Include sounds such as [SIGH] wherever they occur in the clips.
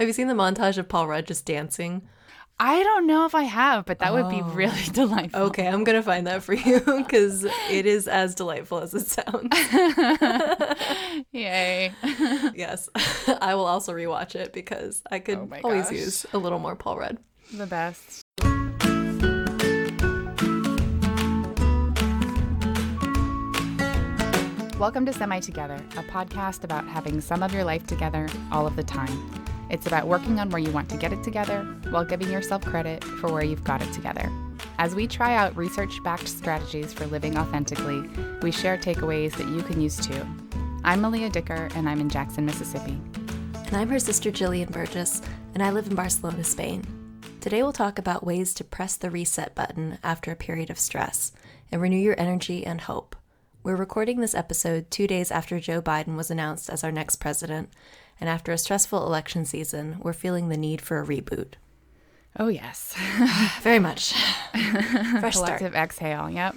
Have you seen the montage of Paul Rudd just dancing? I don't know if I have, but that would be oh. really [LAUGHS] delightful. Okay, I'm gonna find that for you because it is as delightful as it sounds. [LAUGHS] Yay. [LAUGHS] yes, I will also rewatch it because I could Oh always use a little more Paul Rudd. the best. Welcome to Semi Together, a podcast about having some of your life together all of the time. It's about working on where you want to get it together while giving yourself credit for where you've got it together. As we try out research backed strategies for living authentically, we share takeaways that you can use too. I'm Malia Dicker, and I'm in Jackson, Mississippi. And I'm her sister Jillian Burgess, and I live in Barcelona, Spain. Today we'll talk about ways to press the reset button after a period of stress and renew your energy and hope. We're recording this episode two days after Joe Biden was announced as our next president, and after a stressful election season, we're feeling the need for a reboot. Oh, yes. [LAUGHS] Very much. [LAUGHS] Fresh start. Collective exhale. Yep.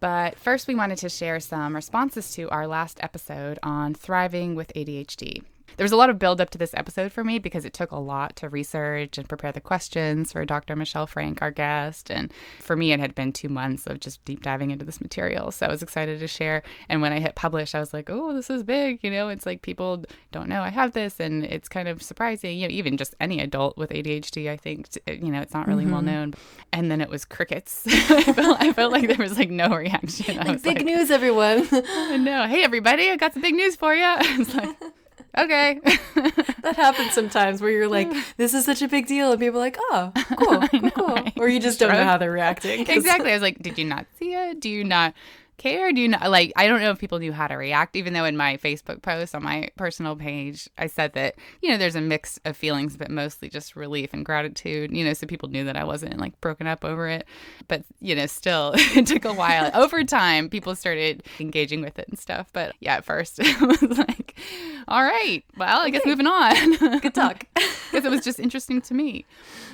but first, we wanted to share some responses to our last episode on thriving with ADHD. There was a lot of build up to this episode for me because it took a lot to research and prepare the questions for Dr. Michelle Frank, our guest. And for me, it had been two months of just deep diving into this material. So I was excited to share. And when I hit publish, I was like, oh, this is big. You know, it's like people don't know I have this. And it's kind of surprising. You know, even just any adult with ADHD, I think, you know, it's not really well mm-hmm. known. And then it was crickets. [LAUGHS] I, felt, I felt like there was like no reaction. I was Big like, news, everyone. oh, [LAUGHS] no. Hey, everybody, I got some big news for you. [LAUGHS] I was like, okay. [LAUGHS] that happens sometimes where you're like, this is such a big deal, and people are like, oh, [LAUGHS] cool, cool, cool. Or you just don't know how they're reacting. 'cause- exactly. [LAUGHS] I was like, did you not see it? Do you not care? Do you not like? I don't know if people knew how to react. Even though in my Facebook post on my personal page, I said that you know there's a mix of feelings, but mostly just relief and gratitude. You know, so people knew that I wasn't like broken up over it. But you know, still, [LAUGHS] it took a while. [LAUGHS] over time, people started engaging with it and stuff. But yeah, at first [LAUGHS] it was like, all right, well, I guess moving on. Good talk. because it was just interesting to me.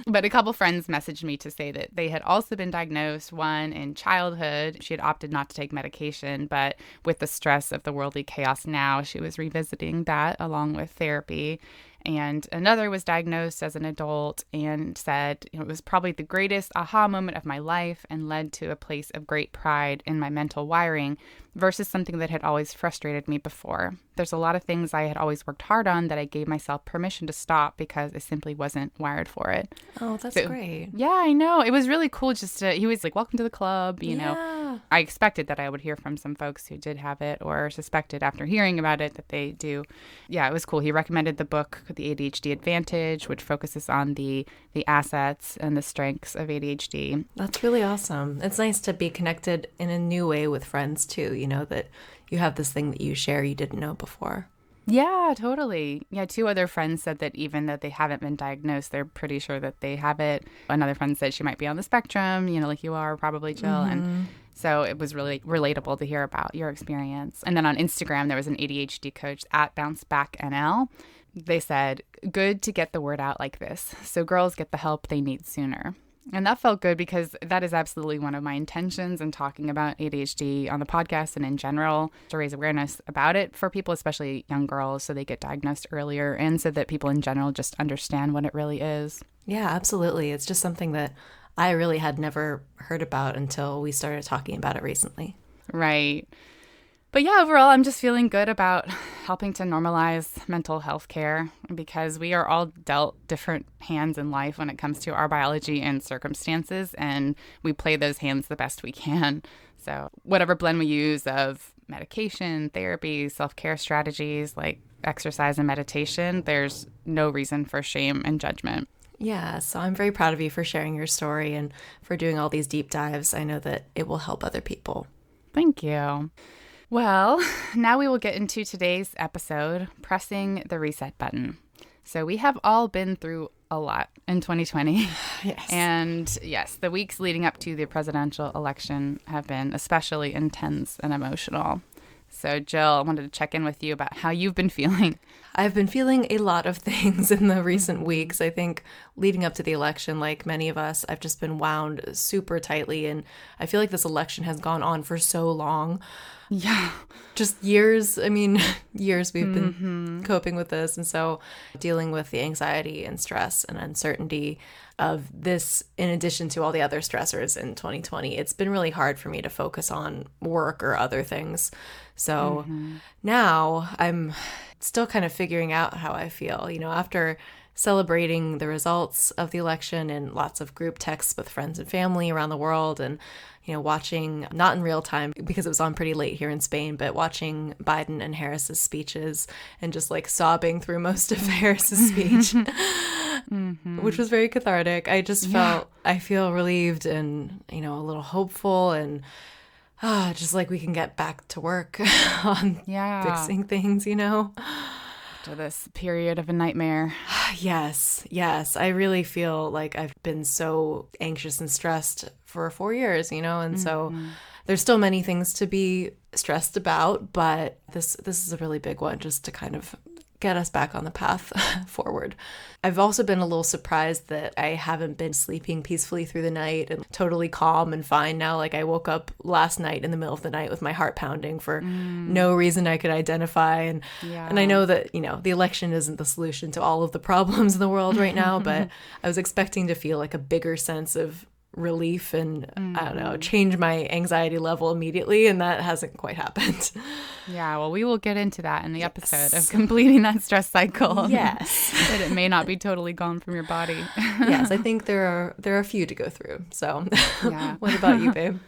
But a couple friends messaged me to say that they had also been diagnosed, one in childhood. She had opted not to take medication, but with the stress of the worldly chaos now, she was revisiting that along with therapy. And another was diagnosed as an adult and said you know, it was probably the greatest aha moment of my life and led to a place of great pride in my mental wiring versus something that had always frustrated me before. There's a lot of things I had always worked hard on that I gave myself permission to stop because I simply wasn't wired for it. Oh, that's So- great. Yeah, I know. It was really cool just to, he was like, welcome to the club, you know. I expected that I would hear from some folks who did have it or suspected after hearing about it that they do. Yeah, it was cool. He recommended the book With the ADHD Advantage, which focuses on the the assets and the strengths of ADHD. That's really awesome. It's nice to be connected in a new way with friends too, you know, that you have this thing that you share you didn't know before. Yeah, totally. Yeah, two other friends said that even though they haven't been diagnosed, they're pretty sure that they have it. Another friend said she might be on the spectrum, you know, like you are, probably, Jill. And mm-hmm. so it was really relatable to hear about your experience. And then on Instagram, there was an ADHD coach at Bounce Back NL. They said, good to get the word out like this so girls get the help they need sooner. And that felt good because that is absolutely one of my intentions in talking about ADHD on the podcast and in general to raise awareness about it for people, especially young girls, so they get diagnosed earlier and so that people in general just understand what it really is. Yeah, absolutely. It's just something that I really had never heard about until we started talking about it recently. Right. But yeah, overall, I'm just feeling good about helping to normalize mental health care because we are all dealt different hands in life when it comes to our biology and circumstances, and we play those hands the best we can. So, whatever blend we use of medication, therapy, self care strategies like exercise and meditation, there's no reason for shame and judgment. Yeah, so I'm very proud of you for sharing your story and for doing all these deep dives. I know that it will help other people. Thank you. Well, [LAUGHS] now we will get into today's episode pressing the reset button. So, we have all been through a lot in 2020. [SIGHS] Yes. And yes, the weeks leading up to the presidential election have been especially intense and emotional. So, Jill, I wanted to check in with you about how you've been [LAUGHS] feeling. I've been feeling a lot of [LAUGHS] things in the recent weeks. I think leading up to the election, like many of us, I've just been wound super tightly. And I feel like this election has gone on for so long. Yeah. Just years, I mean, [LAUGHS] years we've been mm-hmm. coping with this. And so dealing with the anxiety and stress and uncertainty of this, in addition to all the other stressors in 2020, it's been really hard for me to focus on work or other things. So mm-hmm. now I'm still kind of figuring out how I feel. You know, after celebrating the results of the election and lots of group texts with friends and family around the world and you know watching not in real time because it was on pretty late here in Spain but watching Biden and Harris's speeches and just like sobbing through [LAUGHS] most of Harris's speech mm-hmm. [LAUGHS] [LAUGHS] which was very cathartic I just felt yeah. I feel relieved and you know a little hopeful and ah, [SIGHS] just like we can get back to work [LAUGHS] on yeah. fixing things, you know? After this period of a nightmare. [SIGHS] yes, yes. I really feel like I've been so anxious and stressed for four years, you know? And mm-hmm. so there's still many things to be stressed about, but this this is a really big one just to kind of get us back on the path [LAUGHS] forward. I've also been a little surprised that I haven't been sleeping peacefully through the night and totally calm and fine now. Like I woke up last night in the middle of the night with my heart pounding for mm. no reason I could identify. And yeah. and I know that, you know, the election isn't the solution to all of the [LAUGHS] problems in the world right now, [LAUGHS] but I was expecting to feel like a bigger sense of relief and mm. I don't know, mm. change my anxiety level immediately and that hasn't quite happened. Yeah, well we will get into that in the yes. episode of completing that stress cycle. Yes. [LAUGHS] that it may not be totally gone from your body. yes, I [LAUGHS] think there are there are a few to go through. So yeah. [LAUGHS] what about you, babe?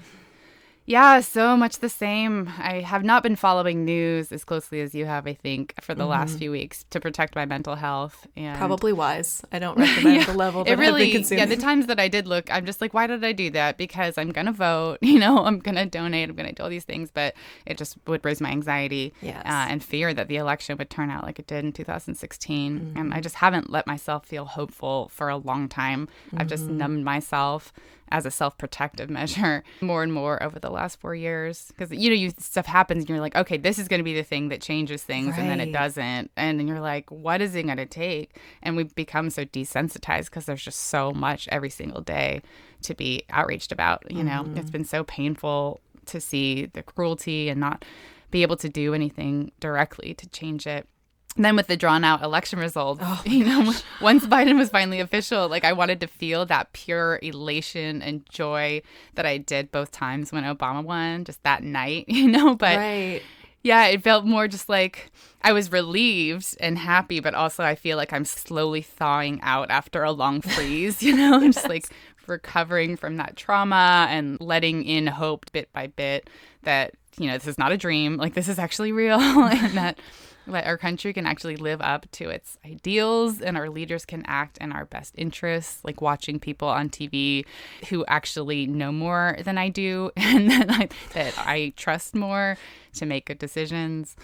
Yeah, so much the same. I have not been following news as closely as you have, I think, for the mm-hmm. last few weeks to protect my mental health. And probably wise. I don't [LAUGHS] recommend yeah, the level that it really, Yeah, the times that I did look, I'm just like, why did I do that? Because I'm gonna vote. [LAUGHS] You know, I'm gonna donate. I'm gonna do all these things, but it just would raise my anxiety yes. uh, and fear that the election would turn out like it did in 2016. Mm-hmm. And I just haven't let myself feel hopeful for a long time. Mm-hmm. I've just mm-hmm. numbed myself as a self-protective [LAUGHS] measure more and more over the last four years. Because you know you stuff happens and you're like okay this is going to be the thing that changes things right. and then it doesn't. And then you're like what is it going to take? And we become so desensitized because there's just so much every single day to be outraged about you know? Mm-hmm. it's been so painful to see the cruelty and not be able to do anything directly to change it then with the drawn out election results, oh you know, gosh. [LAUGHS] once Biden was finally official, like I wanted to feel that pure elation and joy that I did both times when Obama won, just that night, [LAUGHS] you know, but right. yeah, it felt more just like I was relieved and happy, but also I feel like I'm slowly thawing out after a long [LAUGHS] freeze, you know, yes. just like recovering from that trauma and letting in hope bit by bit that, you know, this is not a dream, like this is actually real and that that our country can actually live up to its ideals and our leaders can act in our best interests, like watching people on TV who actually know more than I do [LAUGHS] and that I, trust more to make good decisions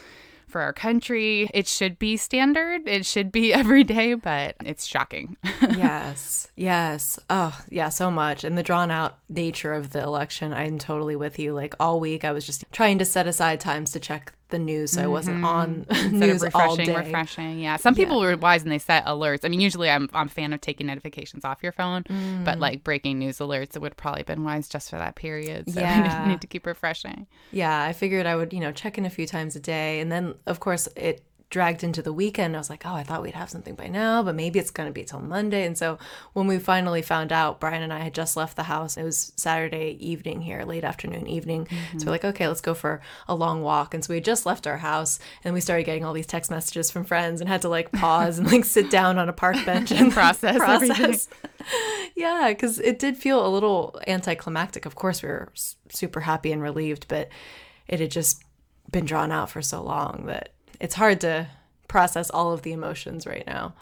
for our country. It should be standard. It should be [LAUGHS] every day, but it's shocking. [LAUGHS] yes. Yes. Oh, yeah, so much. And the drawn out nature of the election, I'm totally with you. Like all week I was just trying to set aside times to check the news so I wasn't on mm-hmm. [LAUGHS] news all day. Refreshing, yeah. Some people yeah. were wise and they set alerts. I mean, usually I'm I'm a fan of taking notifications off your phone, mm. but like breaking news alerts, it would probably been wise just for that period. So [LAUGHS] yeah. I need to keep refreshing. Yeah, I figured I would you know check in a few times a day, and then of course it dragged into the weekend. I was like, oh, I thought we'd have something by now, but maybe it's going to be till Monday. And so when we finally found out, Brian and I had just left the house. It was Saturday evening here, late afternoon, evening. Mm-hmm. So we're like, okay, let's go for a long walk. And so we had just left our house and we started getting all these text messages from friends and had to like pause and like sit down on a park [LAUGHS] bench and [LAUGHS] process, process. [LAUGHS] yeah, because it did feel a little anticlimactic. Of course, we were super happy and relieved, but it had just been drawn out for so long that it's hard to process all of the emotions right now.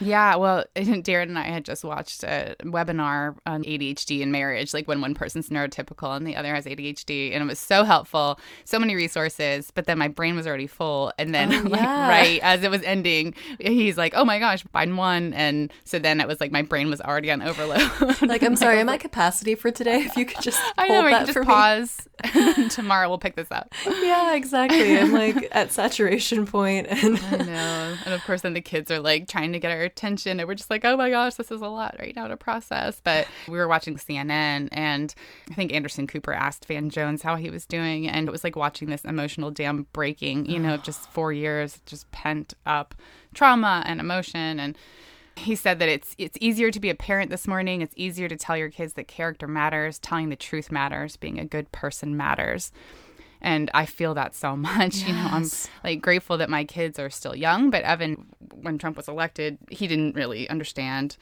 Yeah, well, [LAUGHS] Darren and I had just watched a webinar on ADHD in marriage, like when one person's neurotypical and the other has ADHD, and it was so helpful, so many resources. But then my brain was already full, and then oh, [LAUGHS] like yeah. right as it was ending, he's like, "Oh my gosh, Biden won!" And so then it was like my brain was already on overload. [LAUGHS] like, I'm sorry, am I capacity for today? If you could just I know, we can just pause. and tomorrow we'll pick this up. Yeah, exactly. I'm like at saturation point, and I know, and of course then the kids are like trying to get our attention and we're just like, oh my gosh, this is a lot right now to process. But we were watching CNN and I think Anderson Cooper asked Van Jones how he was doing. And it was like watching this emotional dam breaking, you know, just [SIGHS] four years, just pent up trauma and emotion. And he said that it's it's easier to be a parent this morning. It's easier to tell your kids that character matters, telling the truth matters, being a good person matters and I feel that so [LAUGHS] much. Yes. You know, I'm like grateful that my kids are still young, but Evan when Trump was elected, he didn't really understand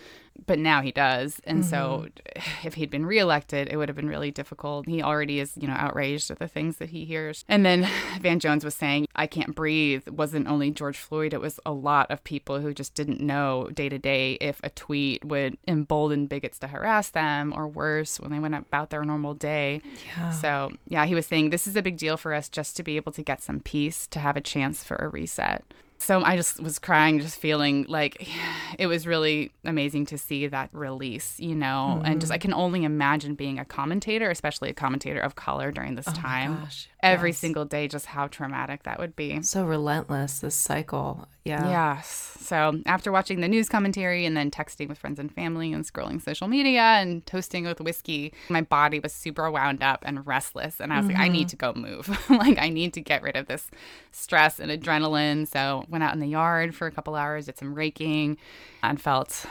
but now he does. And mm-hmm. so [SIGHS] if he'd been reelected, it would have been really difficult. He already is, you know, outraged at the things that he hears. And then [SIGHS] Van Jones was saying, I can't breathe wasn't only George Floyd, it was a lot of people who just didn't know day to day if a tweet would embolden bigots to harass them or worse when they went about their normal day. Yeah. So, yeah, he was saying this is a big deal for us just to be able to get some peace, to have a chance for a reset so I just was crying, just feeling like [SIGHS] it was really amazing to see that release, you know, mm-hmm. and just I can only imagine being a commentator, especially a commentator of color during this oh time, every yes. single day, just how traumatic that would be. So relentless, this cycle. Yeah. Yes. So after watching the news commentary and then texting with friends and family and scrolling social media and toasting with whiskey, my body was super wound up and restless. And I was mm-hmm. like, I need mm-hmm. to go move. [LAUGHS] like, I need to get rid of this stress and adrenaline. So went out in the yard for a couple hours, did some raking, and felt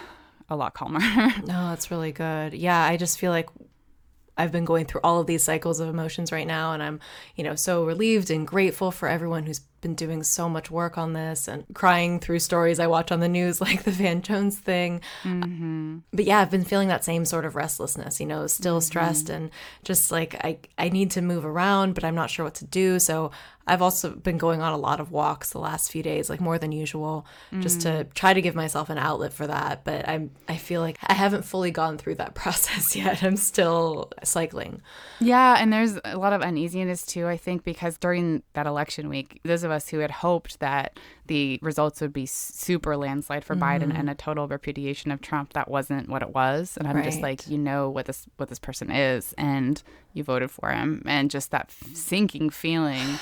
a lot calmer. [LAUGHS] no, that's really good. Yeah, I just feel like I've been going through all of these cycles of emotions right now, and I'm, you know, so relieved and grateful for everyone who's been doing so much work on this and crying through stories I watch on the news, [LAUGHS] like the Van Jones thing. Mm-hmm. But yeah, I've been feeling that same sort of restlessness, you know, still mm-hmm. stressed and just like I, I need to move around, but I'm not sure what to do. So I've also been going on a lot of walks the last few days, like more than usual, mm. just to mm. try to give myself an outlet for that. But I'm I feel like I haven't fully gone through that [LAUGHS] process yet. I'm still cycling. Yeah, and there's a lot of uneasiness too, I think, because during that election week, those of us who had hoped that the results would be super landslide for mm. Biden and a total repudiation of Trump, that wasn't what it was. And I'm right. just like, you know what this what this person is and you voted for him and just that sinking feeling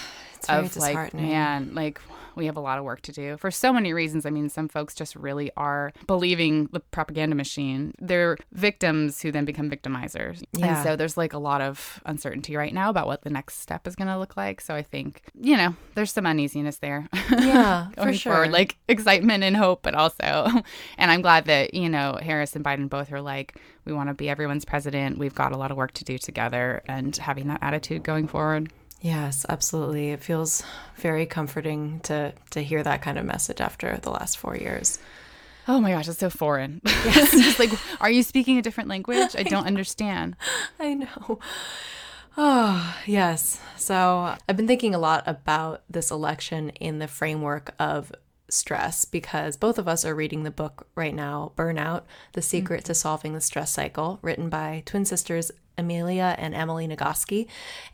of like, man, like we have a lot of work to do for so many reasons. I mean, some folks just really are believing the propaganda machine. They're victims who then become victimizers. Yeah. And so there's like a lot of uncertainty right now about what the next step is going to look like. So I think, you know, there's some uneasiness there. [LAUGHS] Yeah, [LAUGHS] for sure. Forward, like excitement and hope, but also, [LAUGHS] and I'm glad that, you know, Harris and Biden both are like, we want to be everyone's president. We've got a lot of work to do together and having that attitude going forward. Yes, absolutely. It feels very comforting to to hear that kind of message after the last four years. Oh my gosh, it's so foreign. [LAUGHS] Yes. it's like, are you speaking a different language? I don't understand. [LAUGHS] I know. Oh, yes. So I've been thinking a lot about this election in the framework of stress because both of us are reading the book right now, Burnout The Secret mm-hmm. to Solving the Stress Cycle, written by twin sisters Amelia and Emily Nagoski.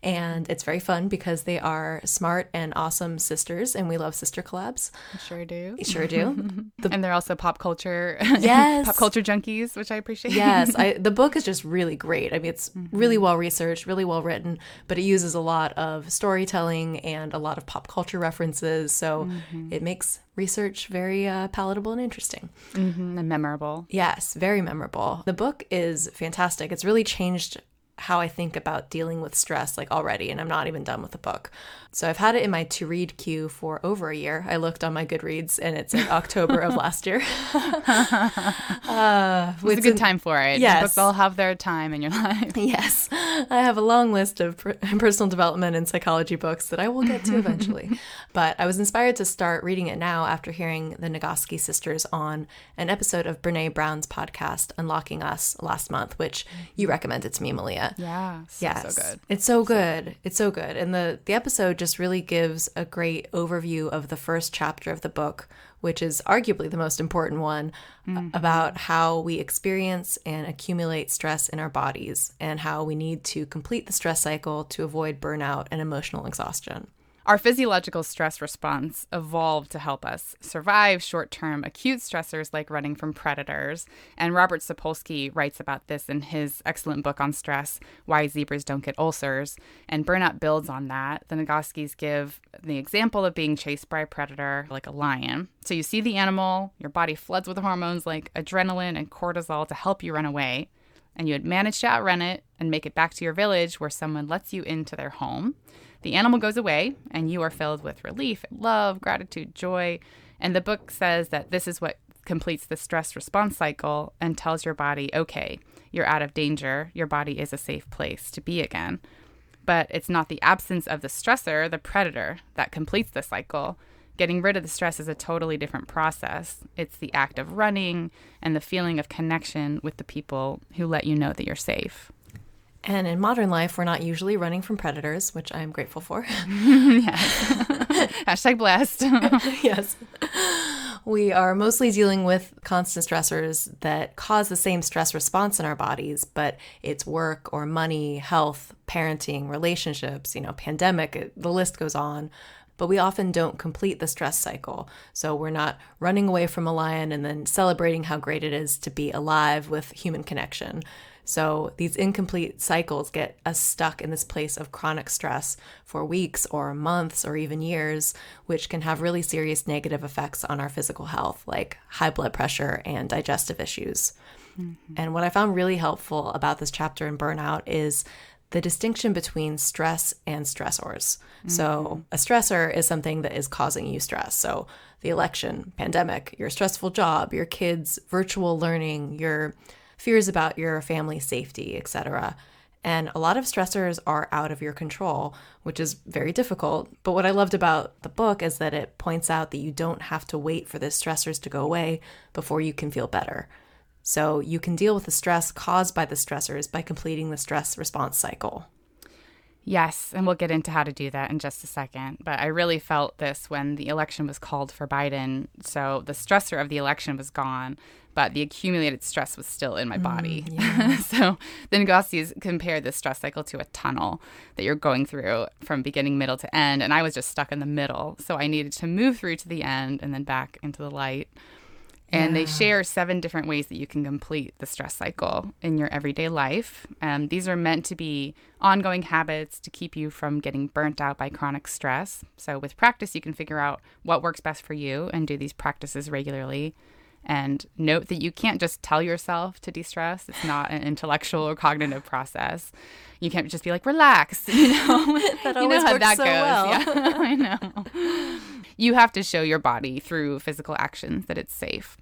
And it's very fun because they are smart and awesome sisters, and we love sister collabs. I sure do. Sure do. [LAUGHS] The, and they're also pop culture, yes, [LAUGHS] pop culture junkies, which I appreciate. yes, I, [LAUGHS] the book is just really great. I mean, it's mm-hmm. really well researched, really well written, but it uses a lot of storytelling and a lot of pop culture references, so mm-hmm. it makes research very uh, palatable and interesting. Mm-hmm, and memorable. Yes, very memorable. The book is fantastic. It's really changed how I think about dealing with stress like already, and I'm not even done with the book. So I've had it in my to read queue for over a year. I looked on my Goodreads and it's in [LAUGHS] October of last year. [LAUGHS] [LAUGHS] uh, it's a good time for it. Yes. Books all have their time in your life. Yes. I have a long list of personal development and psychology books that I will get to eventually. but I was inspired to start reading it now after hearing the Nagoski sisters on an episode of Brene Brown's podcast, Unlocking Us, last month, which you recommended to me, Malia. Yeah. So, yes. So good. It's so good. It's so good. And the, the episode just just really gives a great overview of the first chapter of the book, which is arguably the most important one, mm-hmm. about how we experience and accumulate stress in our bodies and how we need to complete the stress cycle to avoid burnout and emotional exhaustion. Our physiological stress response evolved to help us survive short term acute stressors like running from predators. And Robert Sapolsky writes about this in his excellent book on stress Why Zebras Don't Get Ulcers. And Burnout builds on that. The Nagoskis give the example of being chased by a predator like a lion. So you see the animal, your body floods with hormones like adrenaline and cortisol to help you run away. And you had managed to outrun it and make it back to your village where someone lets you into their home. The animal goes away, and you are filled with relief, love, gratitude, joy. And the book says that this is what completes the stress response cycle and tells your body, okay, you're out of danger. Your body is a safe place to be again. But it's not the absence of the stressor, the predator, that completes the cycle. Getting rid of the stress is a totally different process. It's the act of running and the feeling of connection with the people who let you know that you're safe. And in modern life, we're not usually running from predators, which I'm grateful for. [LAUGHS] [LAUGHS] Hashtag blessed. [LAUGHS] yes. We are mostly dealing with constant stressors that cause the same stress response in our bodies, but it's work or money, health, parenting, relationships, you know, pandemic, the list goes on. But we often don't complete the stress cycle. So we're not running away from a lion and then celebrating how great it is to be alive with human connection. So these incomplete cycles get us stuck in this place of chronic stress for weeks or months or even years, which can have really serious negative effects on our physical health, like high blood pressure and digestive issues. Mm-hmm. And what I found really helpful about this chapter in Burnout is the distinction between stress and stressors. Mm-hmm. So, a stressor is something that is causing you stress. So, the election, pandemic, your stressful job, your kids' virtual learning, your fears about your family's safety, etc. And a lot of stressors are out of your control, which is very difficult. But what I loved about the book is that it points out that you don't have to wait for the stressors to go away before you can feel better. So you can deal with the stress caused by the stressors by completing the stress response cycle. Yes, and we'll get into how to do that in just a second. But I really felt this when the election was called for Biden. So the stressor of the election was gone, but the accumulated stress was still in my body. Mm, [LAUGHS] yeah. so the Nagoski's compared the stress cycle to a tunnel that you're going through from beginning, middle to end. And I was just stuck in the middle. So I needed to move through to the end and then back into the light. And yeah. they share seven different ways that you can complete the stress cycle in your everyday life. Um, these are meant to be ongoing habits to keep you from getting burnt out by chronic stress. So, with practice, you can figure out what works best for you and do these practices regularly. And note that you can't just tell yourself to de stress, it's not an intellectual or cognitive process. You can't just be like, relax. [LAUGHS] You know, [LAUGHS] you know how that so goes. Well. Yeah, [LAUGHS] I know you have to show your body through physical actions that it's safe.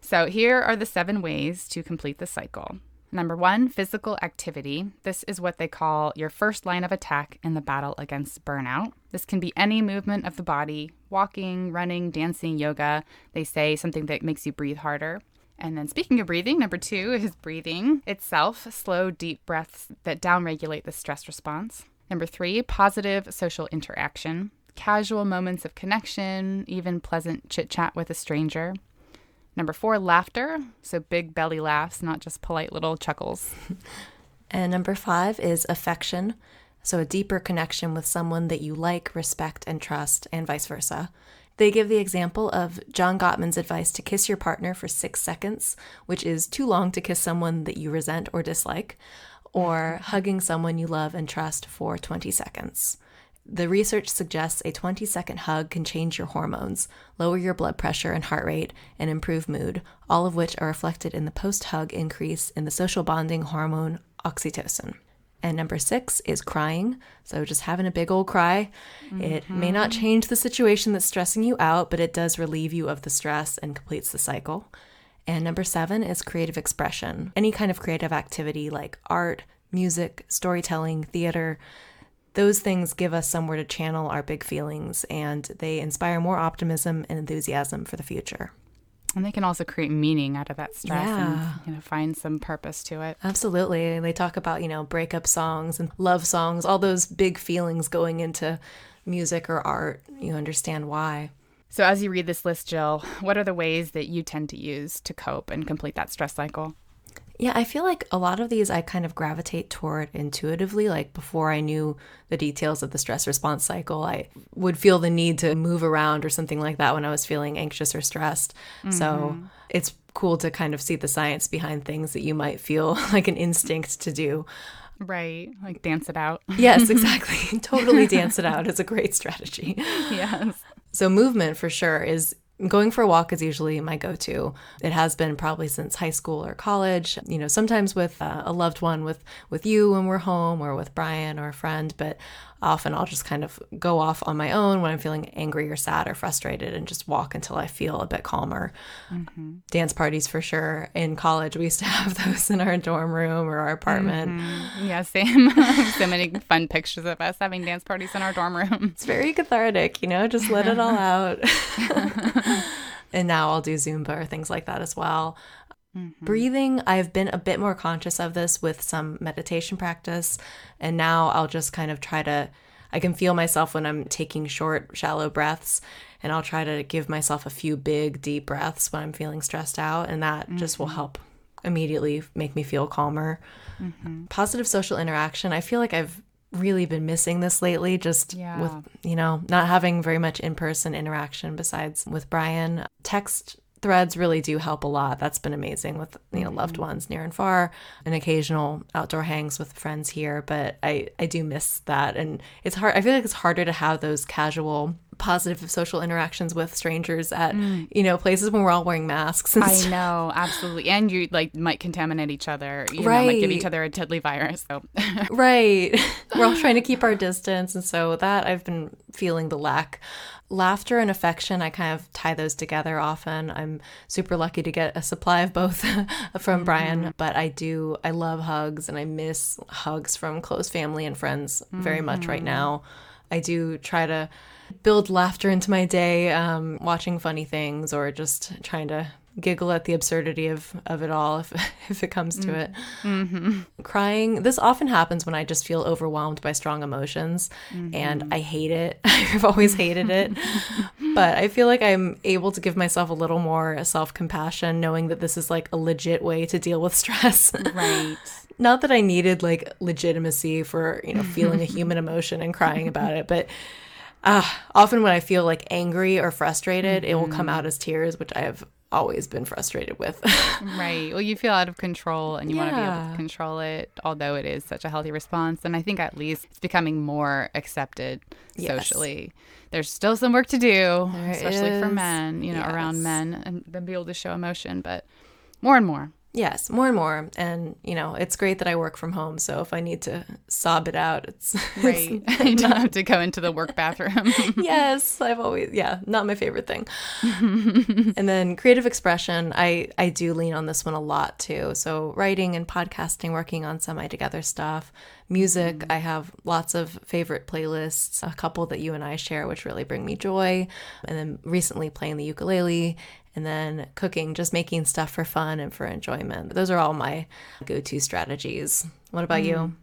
So, here are the seven ways to complete the cycle. Number one, physical activity. This is what they call your first line of attack in the battle against burnout. This can be any movement of the body walking, running, dancing, yoga. They say something that makes you breathe harder. And then, speaking of breathing, number two is breathing itself, slow, deep breaths that downregulate the stress response. Number three, positive social interaction casual moments of connection, even pleasant chit chat with a stranger. Number four, laughter. So big belly laughs, not just polite little chuckles. [LAUGHS] and number five is affection. So a deeper connection with someone that you like, respect, and trust, and vice versa. They give the example of John Gottman's advice to kiss your partner for six seconds, which is too long to kiss someone that you resent or dislike, or [LAUGHS] hugging someone you love and trust for 20 seconds. The research suggests a 20 second hug can change your hormones, lower your blood pressure and heart rate, and improve mood, all of which are reflected in the post hug increase in the social bonding hormone oxytocin. And number six is crying. So just having a big old cry. Mm-hmm. It may not mm-hmm. change the situation that's stressing you out, but it does relieve you of the stress and completes the cycle. And number seven is creative expression. Any kind of creative activity like art, music, storytelling, theater, those things give us somewhere to channel our big feelings and they inspire more optimism and enthusiasm for the future. And they can also create meaning out of that stress yeah. and you know find some purpose to it. Absolutely. They talk about, you know, breakup songs and love songs, all those big feelings going into music or art. You understand why. So as you read this list, Jill, what are the ways that you tend to use to cope and complete that stress cycle? Yeah, I feel like a lot of these I kind of gravitate toward intuitively. Like before I knew the details of the stress response cycle, I would feel the need to move around or something like that when I was feeling anxious or stressed. Mm-hmm. So it's cool to kind of see the science behind things that you might feel [LAUGHS] like an instinct to do. Right. Like dance it out. [LAUGHS] yes, [LAUGHS] exactly. totally dance it out is a great strategy. Yes. So movement for sure is Going for a walk is usually my go to. It has been probably since high school or college, you know, sometimes with uh, a loved one, with, with you when we're home, or with Brian or a friend. But often I'll just kind of go off on my own when I'm feeling angry or sad or frustrated and just walk until I feel a bit calmer. Mm-hmm. Dance parties for sure. In college, we used to [LAUGHS] have those in our dorm room or our apartment. Mm-hmm. Yeah, same. [LAUGHS] so many fun pictures of us having dance parties in our dorm room. It's very cathartic, you know, just let it all [LAUGHS] out. [LAUGHS] and now I'll do Zumba or things like that as well. Mm-hmm. Breathing, I've been a bit more conscious of this with some meditation practice. And now I'll just kind of try to, I can feel myself when I'm taking short, shallow breaths. And I'll try to give myself a few big, deep breaths when I'm feeling stressed out. And that mm-hmm. just will mm-hmm. help immediately make me feel calmer. Mm-hmm. Positive social interaction, I feel like I've really been missing this lately just yeah. with you know not having very much in-person interaction besides with Brian text threads really do help a lot. That's been amazing with you know loved mm-hmm. ones near and far, and occasional outdoor hangs with friends here. But I I do miss that, and it's hard. I feel like it's harder to have those casual positive social interactions with strangers at mm. you know places when we're all wearing masks. I stuff. know, absolutely, and you like might contaminate each other. You right, know, might give each other a deadly virus. So. [LAUGHS] right, [LAUGHS] we're all trying to keep our distance, and so that I've been feeling the lack laughter and affection, I kind of tie those together often. I'm super lucky to get a supply of both [LAUGHS] from mm-hmm. Brian, but I do, I love hugs and I miss hugs from close family and friends very mm-hmm. much right mm-hmm. now. I do try to build laughter into my day, um, watching funny things or just trying to giggle at the absurdity of, of it all if, [LAUGHS] if it comes to it. Mm-hmm. Crying, this often happens when I just feel overwhelmed by strong emotions mm-hmm. and I hate it. [LAUGHS] I've always hated it. [LAUGHS] but I feel like I'm able to give myself a little more self compassion, knowing that this is like a legit way to deal with stress. Right. Not that I needed like legitimacy for, you know, feeling a human emotion and crying about it, but uh, often when I feel like angry or frustrated, mm-hmm. it will come mm-hmm. out as tears, which I have always been frustrated with. right. Well, you feel out of control and you yeah. want to be able to control it, although it is such a healthy response. And I think at least it's becoming more accepted yes. socially. There's still some work to do, there especially is. for men, you know, yes. around men and then be able to show emotion, but more and more. Yes, more and more. And, you know, it's great that I work from home. So if I need to sob it out, it's. [LAUGHS] Right. [LAUGHS] It's you don't have to go into the work bathroom. [LAUGHS] yes, I've always, yeah, not my favorite thing. and then creative expression, I, I do lean on this one a lot too. So writing and podcasting, working on semi together stuff. Music, mm-hmm. I have lots of favorite playlists, a couple that you and I share, which really bring me joy. And then recently playing the ukulele and then cooking, just making stuff for fun and for enjoyment. Those are all my go to strategies. What about mm. you?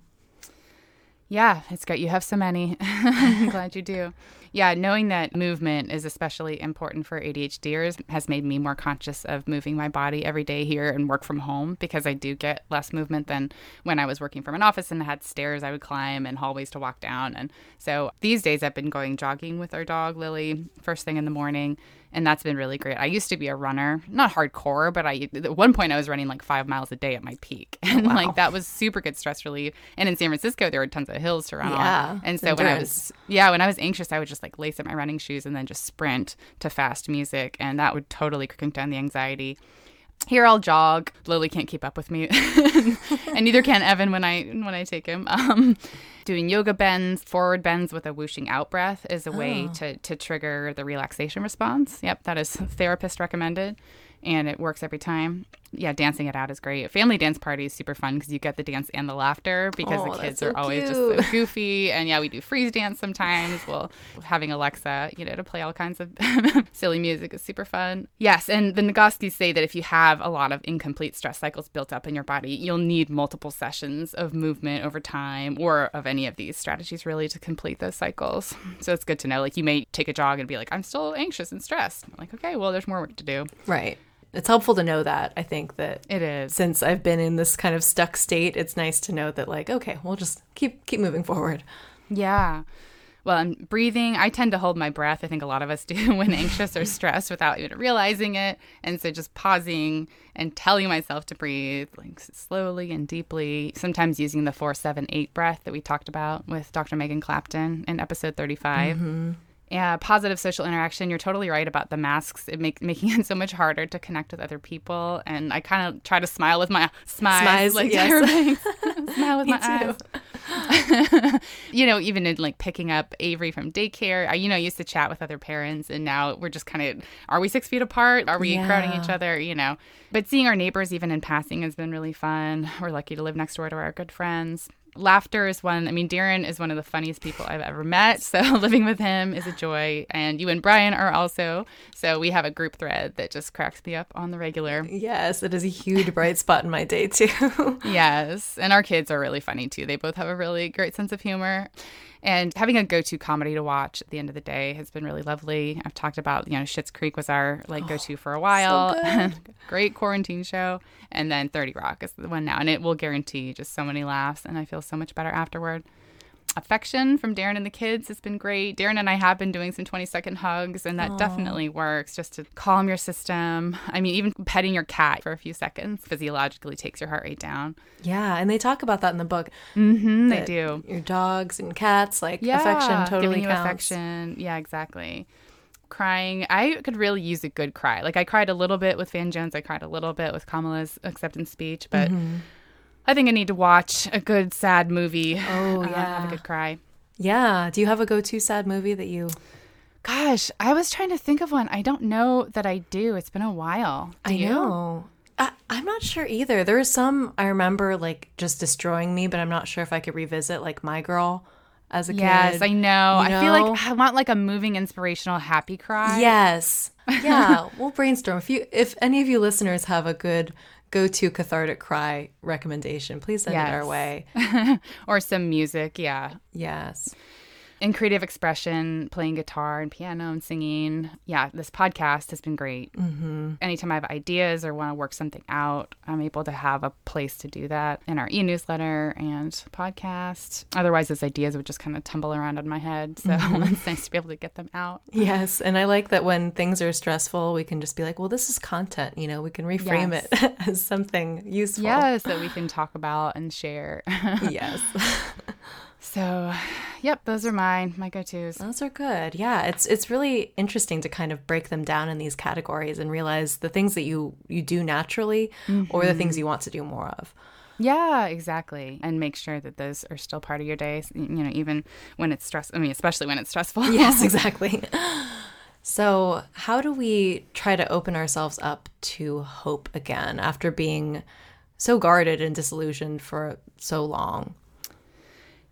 Yeah, it's great. You have so many. [LAUGHS] I'm glad you do. Yeah, knowing that movement is especially important for ADHDers has made me more conscious of moving my body every day here and work from home because I do get less movement than when I was working from an office and had stairs I would climb and hallways to walk down. And so these days I've been going jogging with our dog, Lily, first thing in the morning and that's been really great. I used to be a runner, not hardcore, but I at one point I was running like five miles a day at my peak, [LAUGHS] and oh, wow. like that was super good stress relief. And in San Francisco, there were tons of hills to run yeah, on, and so endurance. when I was yeah when I was anxious, I would just like lace up my running shoes and then just sprint to fast music, and that would totally crank down the anxiety here I'll jog. Lily can't keep up with me, [LAUGHS] and neither can Evan when I when I take him. Um, doing yoga bends, forward bends with a whooshing out breath is a way oh. to to trigger the relaxation response. Yep, that is therapist recommended and it works every time. Yeah, dancing it out is great. Family dance party is super fun because you get the dance and the laughter because oh, the kids so are always cute. just so goofy. And yeah, we do freeze dance sometimes. Well, having Alexa, you know, to play all kinds of [LAUGHS] silly music is super fun. Yes, and the Nagoski's say that if you have a lot of incomplete stress cycles built up in your body, you'll need multiple sessions of movement over time or of any of these strategies really to complete those cycles. So it's good to know. Like you may take a jog and be like, I'm still anxious and stressed. I'm like, okay, well, there's more work to do. Right it's helpful to know that. I think that It is. since I've been in this kind of stuck state, it's nice to know that like, okay, we'll just keep keep moving forward. Yeah. Well, and breathing, I tend to hold my breath. I think a lot of us [LAUGHS] do when anxious or stressed without even realizing it. And so just pausing and telling myself to breathe like slowly and deeply, sometimes using the 478 breath that we talked about with Dr. Megan Clapton in episode 35. Mm-hmm. Yeah, positive social interaction. You're totally right about the masks. It make making [LAUGHS] it so much harder to connect with other people. And I kind of try to smile with my smiles, Smize, like yes. [LAUGHS] Smile [LAUGHS] with Me my too. eyes. you know, even in like picking up Avery from daycare, I, you know, used to chat with other parents, and now we're just kind of, are we six feet apart? Are we crowding each other? You know, but seeing our neighbors even in passing has been really fun. We're lucky to live next door to our good friends. Laughter is one. I mean, Darren is one of the funniest people I've ever met. So [LAUGHS] living with him is a joy. And you and Brian are also. So we have a group thread that just cracks me up on the regular. Yes, it is a huge bright spot in my day too. [LAUGHS] Yes. And our kids are really funny too. They both have a really great sense of humor. And having a go to comedy to watch at the end of the day has been really lovely. I've talked about, you know, Schitt's Creek was our like oh, go to for a while. [LAUGHS] great quarantine show. And then 30 Rock is the one now. And it will guarantee just so many laughs. And I feel so much better afterward. Affection from Darren and the kids has been great. Darren and I have been doing some 20 second hugs, and that definitely works just to calm your system. I mean, even petting your cat for a few seconds physiologically takes your heart rate down. yeah, and they talk about that in the book. Mm-hmm, they do. Your dogs and cats, like Yeah, affection totally giving counts. affection. Yeah, exactly. Crying. I could really use a good cry. Like I cried a little bit with Van Jones. I cried a little bit with Kamala's acceptance speech, but Mm-hmm. I think I need to watch a good sad movie. Oh, yeah, uh, have a good cry. Yeah. Do you have a go-to sad movie that you? Gosh, I was trying to think of one. I don't know that I do. It's been a while. Do I you? know. I, I'm not sure either. There are some I remember like just destroying me, but I'm not sure if I could revisit like My Girl as a Yes, kid. I know. you I feel like I want like a moving, inspirational, happy cry. Yes. [LAUGHS] Yeah. we'll brainstorm. If you, if any of you listeners have a good go-to cathartic cry recommendation, please send it our way. [LAUGHS] or some music. Yeah. Yes. In creative expression, playing guitar and piano and singing. Yeah, this podcast has been great. Mm-hmm. Anytime I have ideas or want to work something out, I'm able to have a place to do that in our e newsletter and podcast. Otherwise, those ideas would just kind of tumble around in my head. So [LAUGHS] it's nice to be able to get them out. Yes, and I like that when things are stressful, we can just be like, "Well, this is content." You know, we can reframe Yes. it [LAUGHS] as something useful. Yes, that we can talk about and share. [LAUGHS] Yes. so, yep, those are mine, my go tos. Those are good. Yeah, it's it's really interesting to kind of break them down in these categories and realize the things that you you do naturally or the things mm-hmm. you want to do more of. Yeah, exactly. And make sure that those are still part of your day, you know, even when it's stress. I mean, especially when it's stressful. [LAUGHS] Yes, [LAUGHS] exactly. So, how do we try to open ourselves up to hope again after being so guarded and disillusioned for so long?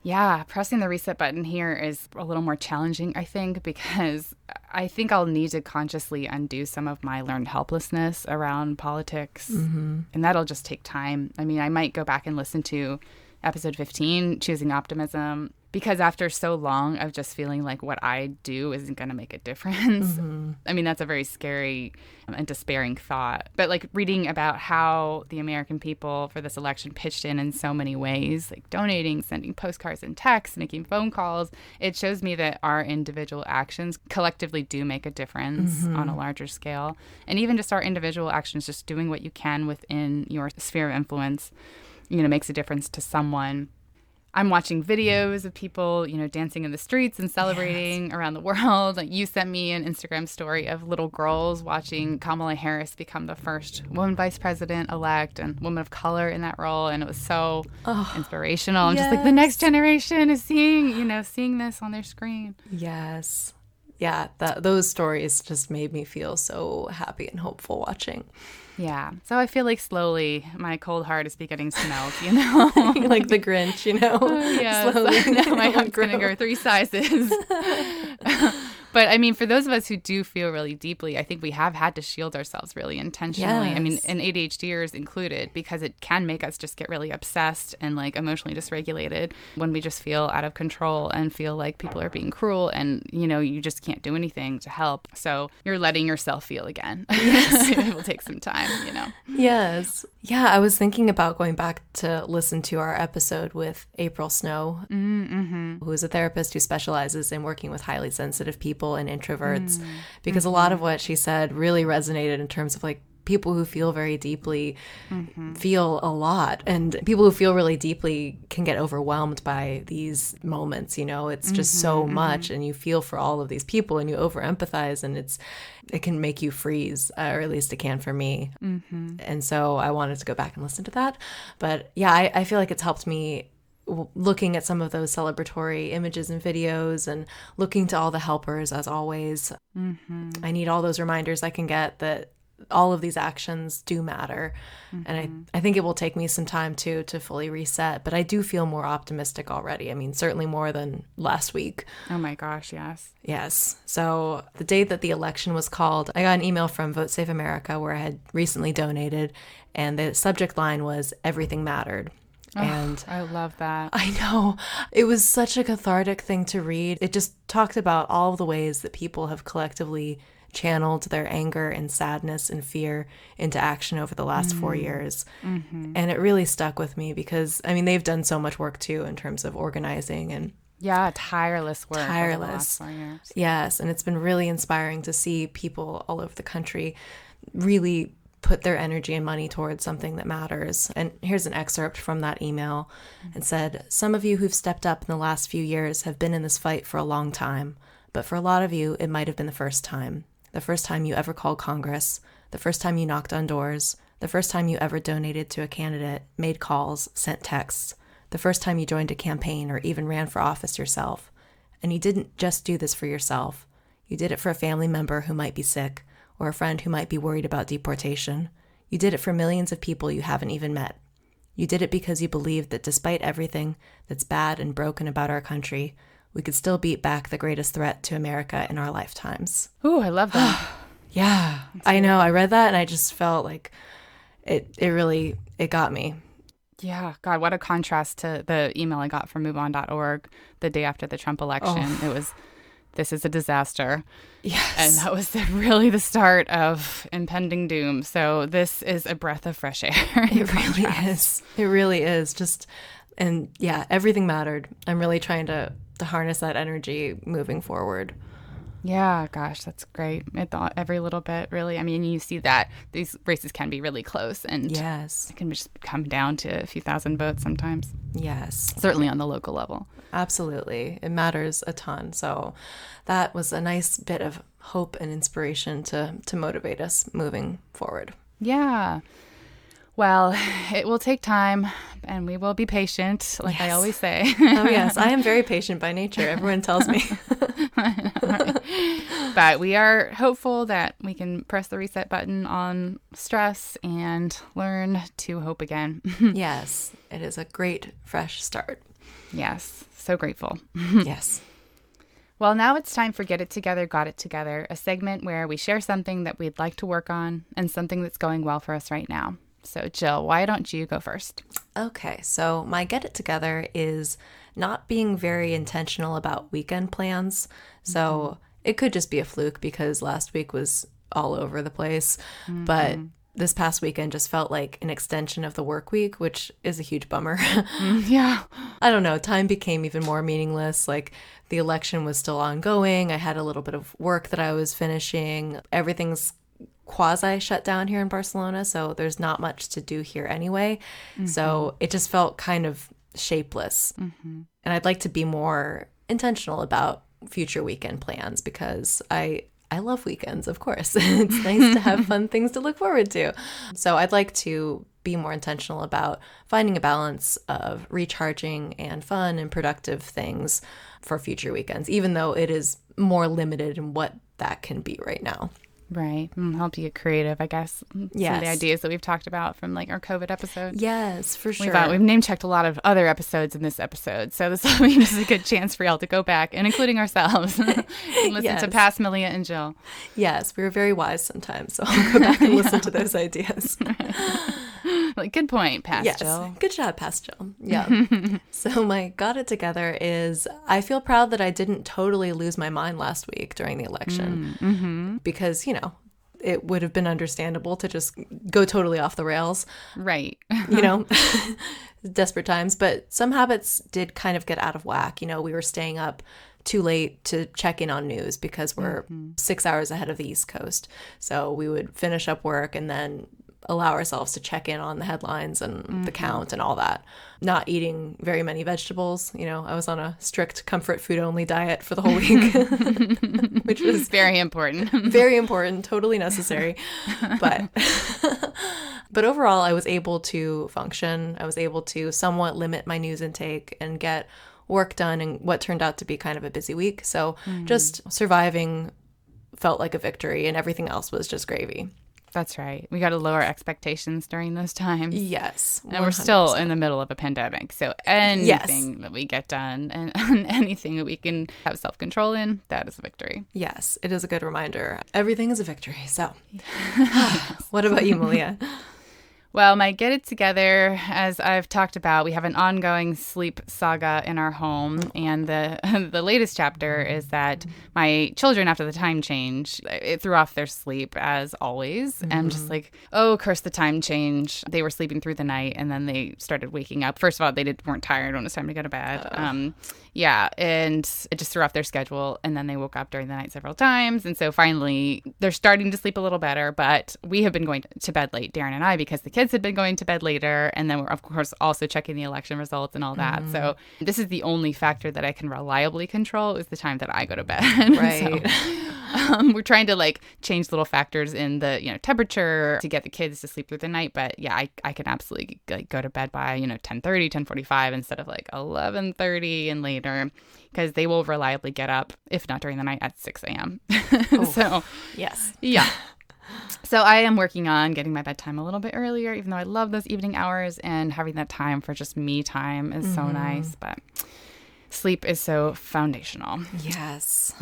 Yeah, pressing the reset button here is a little more challenging, I think, because I think I'll need to consciously undo some of my learned helplessness around politics. Mm-hmm. And that'll just take time. I mean, I might go back and listen to episode 15, Choosing Optimism, because after so long of just feeling like what I do isn't going to make a difference, mm-hmm. [LAUGHS] I mean, that's a very scary and despairing thought. But like reading about how the American people for this election pitched in in so many ways, like donating, sending postcards and texts, making phone calls, it shows me that our individual actions collectively do make a difference mm-hmm. on a larger scale. And even just our individual actions, just doing what you can within your sphere of influence, you know, makes a difference to someone. I'm watching videos mm-hmm. of people, you know, dancing in the streets and celebrating around the world. Like [LAUGHS] you sent me an Instagram story of little girls watching mm-hmm. Kamala Harris become the first woman vice president elect and woman of color in that role, and it was so inspirational. And just like the next generation is seeing, you know, seeing this on their screen. Yes. Yeah, that those stories just made me feel so happy and hopeful watching. Yeah. So I feel like slowly my cold heart is beginning to melt, you [LAUGHS] know. [LAUGHS] like the Grinch, you know. [LAUGHS] yeah, Slowly I know my heart's gonna grow. go three sizes. But I mean, for those of us who do feel really deeply, I think we have had to shield ourselves really intentionally. I mean, Yes. and ADHDers included, because it can make us just get really obsessed and like emotionally dysregulated when we just feel out of control and feel like people are being cruel and, you know, you just can't do anything to help. So you're letting yourself feel again. [LAUGHS] [LAUGHS] it will take some time, you know. Yes. Yeah, I was thinking about going back to listen to our episode with April Snow, mm, mm-hmm. who is a therapist who specializes in working with highly sensitive people and introverts, mm. because a lot of mm-hmm. what she said really resonated in terms of like people who feel very deeply mm-hmm. feel a lot and people who feel really deeply can get overwhelmed by these moments you know? It's just so mm-hmm, much and you feel for all of these people and you over empathize and it's it can make you freeze uh, or at least it can for me. And so i wanted to go back and listen to that. But yeah i, I feel like it's helped me looking at some of those celebratory images and videos and looking to all the helpers as always mm-hmm. i need all those reminders i can get that all of these actions do matter and I, mm-hmm. I think it will take me some time too to fully reset but i do feel more optimistic already i mean certainly more than last week Oh my gosh, yes. Yes. So the day that the election was called, I got an email from Vote Save America where I had recently donated, and the subject line was Everything Mattered. And I love that. I know it was such a cathartic thing to read. It just talked about all the ways that people have collectively channeled their anger and sadness and fear into action over the last four mm-hmm. years. Mm-hmm. And it really stuck with me because, I mean, they've done so much work too in terms of organizing and Yeah, tireless work. Tireless. last four years. Yes, and it's been really inspiring to see people all over the country really put their energy and money towards something that matters. And here's an excerpt from that email. It said, Some of you who've stepped up in the last few years have been in this fight for a long time, but for a lot of you, it might have been the first time. The first time you ever called Congress, the first time you knocked on doors, the first time you ever donated to a candidate, made calls, sent texts, the first time you joined a campaign or even ran for office yourself. And you didn't just do this for yourself. You did it for a family member who might be sick, or a friend who might be worried about deportation. You did it for millions of people you haven't even met. You did it because you believed that despite everything that's bad and broken about our country, we could still beat back the greatest threat to America in our lifetimes. Ooh, I love that. [SIGHS] Yeah, I know. I read that and I just felt like it it really it got me. Yeah, God, what a contrast to the email I got from MoveOn.org the day after the Trump election. Oh. It was, this is a disaster. Yes. And that was the, really the start of impending doom. So this is a breath of fresh air. [LAUGHS] It really is. It really is. Just and yeah, everything mattered. I'm really trying to to harness that energy moving forward. Yeah, gosh, that's great. It thought every little bit, really. I mean, you see that these races can be really close and Yes. it can just come down to a few thousand votes sometimes, Yes. certainly on the local level. Absolutely. It matters a ton. So that was a nice bit of hope and inspiration to to motivate us moving forward. Yeah. Well, [LAUGHS] it will take time and we will be patient, like I always say. Oh yes, I am very [LAUGHS] patient by nature. Everyone tells me. [LAUGHS] but we are hopeful that we can press the reset button on stress and learn to hope again. yes, it is a great fresh start. yes, so grateful. yes. Well, now it's time for Get It Together, Got It Together, a segment where we share something that we'd like to work on and something that's going well for us right now. So, Jill, why don't you go first? Okay, so my get it together is not being very intentional about weekend plans. So mm-hmm. it could just be a fluke because last week was all over the place. But mm-hmm. this past weekend just felt like an extension of the work week, which is a huge bummer. [LAUGHS] Mm, yeah. I don't know, time became even more meaningless. Like the election was still ongoing. I had a little bit of work that I was finishing. Everything's quasi shut down here in Barcelona, so there's not much to do here anyway. So mm-hmm. it just felt kind of shapeless. Mm-hmm. And I'd like to be more intentional about future weekend plans because I I love weekends, of course. [LAUGHS] it's nice to have [LAUGHS] fun things to look forward to. So I'd like to be more intentional about finding a balance of recharging and fun and productive things for future weekends, even though it is more limited in what that can be right now. Right. Mm, help you get creative, I guess. Some of the ideas that we've talked about from like our COVID episode. Yes, for sure. We've, uh, we've name checked a lot of other episodes in this episode, so this will be just a good chance for y'all to go back and including ourselves [LAUGHS] and listen Yes. to past Malia and Jill. yes, we were very wise sometimes, so I'll go back and listen to those ideas. [LAUGHS] [LAUGHS] Like, good point, past yes, good job, past Jill. Yeah. [LAUGHS] so my got it together is I feel proud that I didn't totally lose my mind last week during the election Mm-hmm. because you know it would have been understandable to just go totally off the rails. Right. you know, [LAUGHS] desperate times. But some habits did kind of get out of whack. You know, we were staying up too late to check in on news because we're six hours ahead of the East Coast. So we would finish up work and then allow ourselves to check in on the headlines and the mm-hmm. count and all that. Not eating very many vegetables. You know, I was on a strict comfort food only diet for the whole week, [LAUGHS] which was Very important. very important, totally necessary. But [LAUGHS] but overall I was able to function. I was able to somewhat limit my news intake and get work done in what turned out to be kind of a busy week. So mm. just surviving felt like a victory and everything else was just gravy. That's right. We got to lower expectations during those times. Yes. And we're still in the middle of a pandemic. So anything that we get done and, [LAUGHS] and anything that we can have self control in, that is a victory. Yes, it is a good reminder. Everything is a victory. So, [LAUGHS] [SIGHS] what about you, Malia? [LAUGHS] Well, my get it together, as I've talked about, we have an ongoing sleep saga in our home, and the [LAUGHS] the latest chapter is that my children, after the time change, it threw off their sleep as always. And I'm just like, oh, curse the time change. They were sleeping through the night, and then they started waking up. First of all, they did, weren't tired when it was time to go to bed. Um, yeah, and it just threw off their schedule, and then they woke up during the night several times, and so finally they're starting to sleep a little better. But we have been going to bed late, Darren and I, because the kids had been going to bed later, and then we're of course also checking the election results and all that. So this is the only factor that I can reliably control is the time that I go to bed. [LAUGHS] Right. [LAUGHS] um, we're trying to like change little factors in the you know temperature to get the kids to sleep through the night but yeah i, I can absolutely like go to bed by you know 10 10.45 instead of like 11.30 and later because they will reliably get up if not during the night at 6 a.m [LAUGHS] so Yes. yeah so i am working on getting my bedtime a little bit earlier even though i love those evening hours and having that time for just me time is so mm-hmm. nice but sleep is so foundational Yes.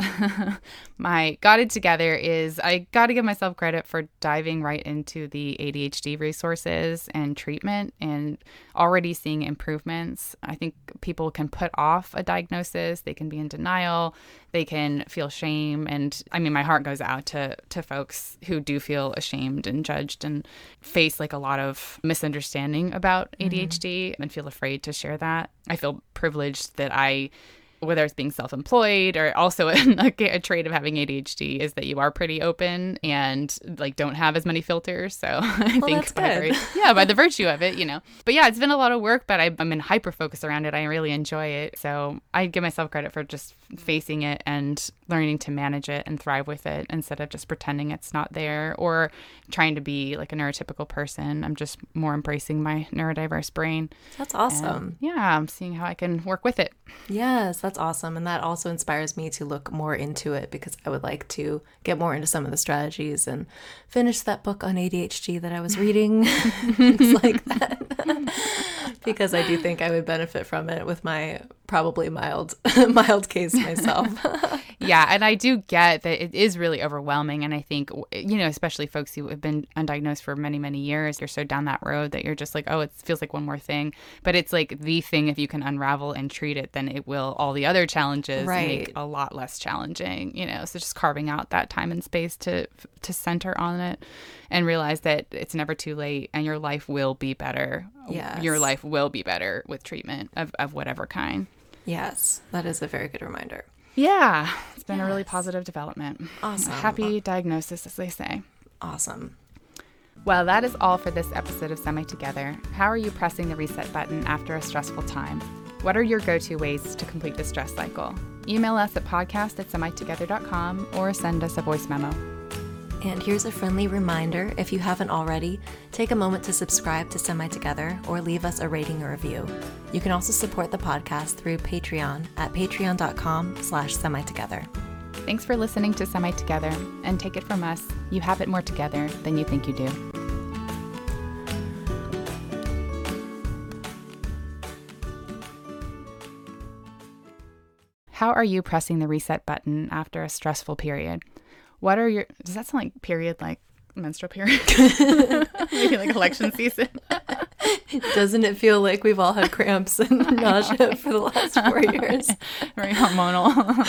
[LAUGHS] my got it together is I got to give myself credit for diving right into the ADHD resources and treatment and already seeing improvements. I think people can put off a diagnosis, they can be in denial, they can feel shame and I mean my heart goes out to to folks who do feel ashamed and judged and face like a lot of misunderstanding about mm-hmm. ADHD and feel afraid to share that. I feel privileged that I whether it's being self-employed or also [LAUGHS] a, a trait of having ADHD is that you are pretty open and like don't have as many filters. So [LAUGHS] I Well, think that's good. vir- yeah, by the virtue of it, you know. But yeah, it's been a lot of work, but I, I'm in hyper focus around it. I really enjoy it. So I give myself credit for just facing it and learning to manage it and thrive with it instead of just pretending it's not there or trying to be like a neurotypical person. I'm just more embracing my neurodiverse brain. That's awesome. Yeah, I'm seeing how I can work with it. Yes, that's awesome. And that also inspires me to look more into it because I would like to get more into some of the strategies and finish that book on ADHD that I was reading. [LAUGHS] Things like that. [LAUGHS] because I do think I would benefit from it with my probably mild [LAUGHS] mild case myself. [LAUGHS] Yeah, and I do get that it is really overwhelming. And I think, you know, especially folks who have been undiagnosed for many, many years, you're so down that road that you're just like, oh, it feels like one more thing. But it's like the thing, if you can unravel and treat it, then it will all the other challenges Right. make a lot less challenging, you know. So just carving out that time and space to to center on it and realize that it's never too late and your life will be better. Yes. Your life will be better with treatment of, of whatever kind. yes, that is a very good reminder. Yeah, it's been a really positive development. Awesome. Happy diagnosis, as they say. Awesome. Well, that is all for this episode of Semi Together. How are you pressing the reset button after a stressful time? What are your go to ways to complete the stress cycle? Email us at podcast at semitogether.com or send us a voice memo. And here's a friendly reminder if you haven't already, take a moment to subscribe to Semi Together or leave us a rating or review. You can also support the podcast through Patreon at patreon.com slash semi together. Thanks for listening to Semi Together, and take it from us, you have it more together than you think you do. How are you pressing the reset button after a stressful period? What are your? Does that sound like period? Like menstrual period? [LAUGHS] Maybe like election season. [LAUGHS] Doesn't it feel like we've all had cramps and [LAUGHS] nausea for the last four years? Very hormonal.